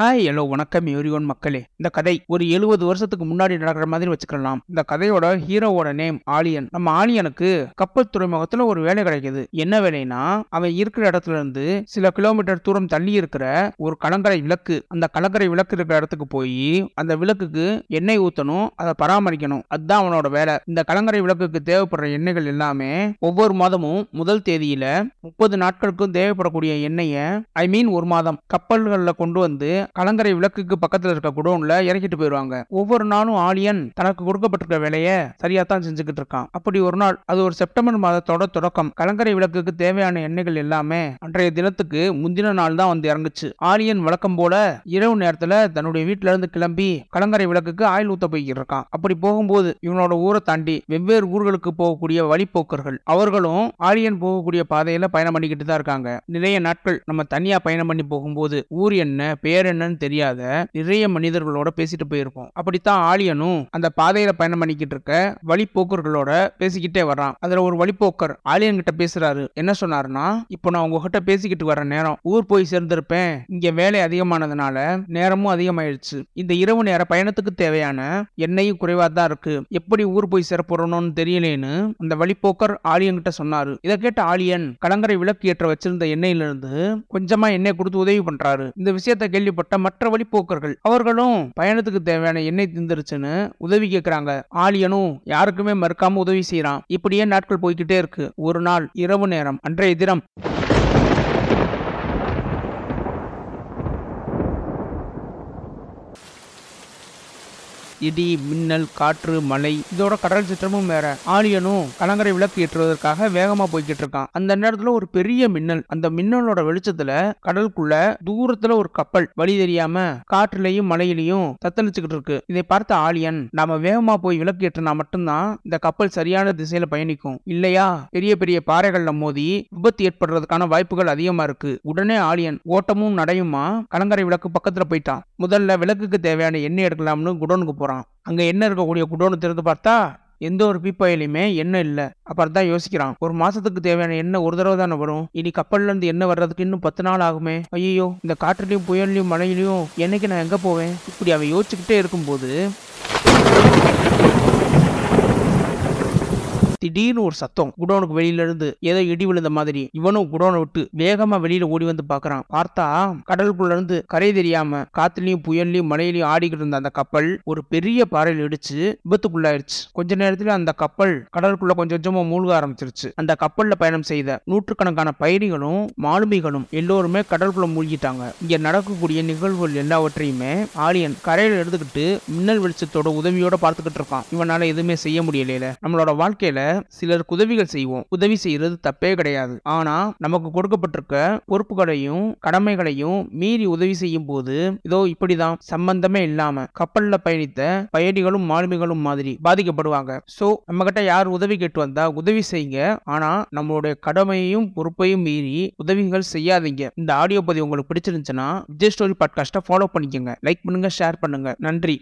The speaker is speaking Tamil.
ஹாய் ஹலோ வணக்கம் எவ்ரிஒன் மக்களே. இந்த கதை ஒரு எழுபது வருஷத்துக்கு முன்னாடி நடக்கிற மாதிரி வச்சுக்கலாம். இந்த கதையோட ஹீரோவோட நேம் ஆலியன். நம்ம ஆலியனுக்கு கப்பல் துறைமுகத்துல ஒரு வேலை கிடைக்குது. என்ன வேலைனா அவன் இருக்கிற இடத்துல இருந்து சில கிலோமீட்டர் தூரம் தள்ளி இருக்கிற ஒரு கலங்கரை விளக்கு. அந்த கலங்கரை விளக்கு இருக்கிற இடத்துக்கு போய் அந்த விளக்குக்கு எண்ணெய் ஊத்தணும் அதை பராமரிக்கணும். அதுதான் அவனோட வேலை. இந்த கலங்கரை விளக்குக்கு தேவைப்படுற எண்ணெய்கள் எல்லாமே ஒவ்வொரு மாதமும் முதல் தேதியில முப்பது நாட்களுக்கும் தேவைப்படக்கூடிய எண்ணெயை ஐ மீன் ஒரு மாதம் கப்பல்களில் கொண்டு வந்து கலங்கரை விளக்குக்கு பக்கத்துல இருக்க குடோன்ல இறக்கிட்டு போயிருவாங்க. ஒவ்வொரு நாளும் ஆலியன் தனக்கு கொடுக்கப்பட்டிருக்க வேலையை சரியா தான் செஞ்சுக்கிட்டு இருக்கான். அப்படி ஒரு நாள் அது ஒரு செப்டம்பர் மாதத்தோட தொடக்கம். கலங்கரை விளக்குக்கு தேவையான எண்ணெய்கள் எல்லாமே அன்றைய தினத்துக்கு முந்தின நாள் தான் வந்து இறங்குச்சு. ஆலியன் வழக்கம் போல இரவு நேரத்துல தன்னுடைய வீட்டுல இருந்து கிளம்பி கலங்கரை விளக்குக்கு ஆயில் ஊத்த போய்கிட்டு இருக்கான். அப்படி போகும்போது இவனோட ஊரை தாண்டி வெவ்வேறு ஊர்களுக்கு போகக்கூடிய வழிப்போக்கர்கள் அவர்களும் ஆலியன் போகக்கூடிய பாதையில பயணம் பண்ணிக்கிட்டு தான் இருக்காங்க. நிறைய நாட்கள் நம்ம தனியா பயணம் பண்ணி போகும்போது ஊர் என்ன பேர் என்னன்னு தெரியாத நிறைய மனிதர்களோட பேசிட்டு போயிருப்போம் அப்படித்தான் ஆலியனும் அந்த பாதையில பயணம் பண்ணிக்கிட்டு இருக்க வழிப்போக்கர்களோட பேசிக்கிட்டே வர்றான். அதுல ஒரு வழிப்போக்கர் ஆலியன் கிட்ட பேசுறாரு. என்ன சொன்னாருன்னா இப்போ நான் உங்ககிட்ட பேசிக்கிட்டு வர நேரம் ஊர் போய் சேர்ந்திருப்பேன். இங்க வேலை அதிகமானதுனால நேரமும் அதிகமாயிடுச்சு இந்த இரவு நேர பயணத்துக்கு தேவையான எண்ணெயும் குறைவா தான் இருக்கு. எப்படி ஊர் போய் சேர தெரியலேன்னு அந்த வழிப்போக்கர் ஆலியன் கிட்ட சொன்னாரு. இதை கேட்ட ஆலியன் கலங்கரை விளக்கு ஏற்ற வச்சிருந்த எண்ணெயிலிருந்து கொஞ்சமா எண்ணெய் கொடுத்து உதவி பண்றாரு. இந்த விஷயத்தை கேள்விப்பட்ட மற்ற வழிப்போக்கர்கள். அவர்களும் பயணத்துக்கு தேவையான எண்ணெய் திந்துருச்சுன்னு உதவி கேட்கிறாங்க ஆலியனும் யாருக்குமே மறுக்காம உதவி செய்யறான் இப்படியே நாட்கள் போய்கிட்டே இருக்கு. ஒரு நாள் இரவு நேரம். அன்றைய தினம். இடி மின்னல் காற்று மழை இதோட கடல் சிற்றமும் வேற. ஆலியனும் கலங்கரை விளக்கு ஏற்றுவதற்காக வேகமா போய்கிட்டு இருக்கான். அந்த நேரத்துல ஒரு பெரிய மின்னல். அந்த மின்னலோட வெளிச்சத்துல கடலுக்குள்ள தூரத்துல ஒரு கப்பல். வழி தெரியாம காற்றுலயும் மழையிலையும் தத்தளிச்சுக்கிட்டு இருக்கு. இதை பார்த்த ஆலியன் நாம வேகமா போய் விளக்கு ஏற்றினா மட்டும்தான் இந்த கப்பல் சரியான திசையில பயணிக்கும். இல்லையா? பெரிய பெரிய பாறைகள்ல மோதி விபத்து ஏற்படுறதுக்கான வாய்ப்புகள் அதிகமா இருக்கு. உடனே ஆலியன் ஓட்டமும் நடையுமா? கலங்கரை விளக்கு பக்கத்துல போயிட்டான். முதல்ல விளக்குக்கு தேவையான எண்ணெய் எடுக்கலாம்னு குடோனுக்கு போறான். அங்கே என்ன இருக்கக்கூடிய குடோனு திறந்து பார்த்தா எந்த ஒரு பீப்பாயிலையுமே எண்ணெய் இல்லை. அப்புறம் தான் யோசிக்கிறான். ஒரு மாசத்துக்கு தேவையான எண்ணெய் ஒரு தடவை தானே வரும். இனி கப்பல்ல இருந்து எண்ணெய் வர்றதுக்கு இன்னும் பத்து நாள் ஆகுமே. ஐயோ இந்த காற்றுலையும் புயல்லையும் மழையிலையும் என்னைக்கு நான் எங்க போவேன்? இப்படி அவன் யோசிச்சுக்கிட்டே இருக்கும்போது திடீர்னு ஒரு சத்தம். குடோனுக்கு வெளியில இருந்து ஏதோ இடி விழுந்த மாதிரி. இவனும் குடோனை விட்டு வேகமா வெளியில ஓடி வந்து பாக்குறான் பார்த்தா கடலுக்குள்ள இருந்து கரை தெரியாம காத்துலயும் புயல்லையும் மழையிலையும் ஆடிக்கிட்டு இருந்த அந்த கப்பல் ஒரு பெரிய பாறையில் இடிச்சு விபத்துக்குள்ளாயிருச்சு. கொஞ்ச நேரத்துல அந்த கப்பல் கடலுக்குள்ள கொஞ்சம் கொஞ்சமா மூழ்க ஆரம்பிச்சிருச்சு. அந்த கப்பல்ல பயணம் செய்த நூற்றுக்கணக்கான பயணிகளும் மாலுமிகளும் எல்லோருமே கடலுக்குள்ள மூழ்கிட்டாங்க. இங்க நடக்கக்கூடிய நிகழ்வுகள் எல்லாவற்றையுமே ஆலியன் கரையில எடுத்துக்கிட்டு மின்னல் வெளிச்சத்தோட உதவியோட பார்த்துக்கிட்டு இருக்கான். இவனால எதுவுமே செய்ய முடியல நம்மளோட வாழ்க்கையில சிலருக்கு உதவிகள் செய்வோம். உதவி செய்யறது தப்பே கிடையாது. ஆனா நமக்கு கொடுக்கப்பட்டிருக்க பொறுப்புகளையும் கடமைகளையும் மீறி உதவி செய்யும் போது இதோ இப்படிதான் சம்பந்தமே இல்லாம கப்பல்ல பயணித்த பயணிகளும் மாலுமிகளும் மாதிரி பாதிக்கப்படுவாங்க. சோ நம்ம கிட்ட யார் உதவி கேட்டு வந்தா உதவி செய்யுங்க. ஆனா நம்மளுடைய கடமையையும் பொறுப்பையும் மீறி உதவிகள் செய்யாதீங்க. இந்த ஆடியோ பதிவு உங்களுக்கு பிடிச்சிருந்துச்சுன்னா விஜய் ஸ்டோரி பாட்காஸ்ட்டை ஃபாலோ பண்ணிக்கோங்க. லைக் பண்ணுங்க ஷேர் பண்ணுங்க. நன்றி.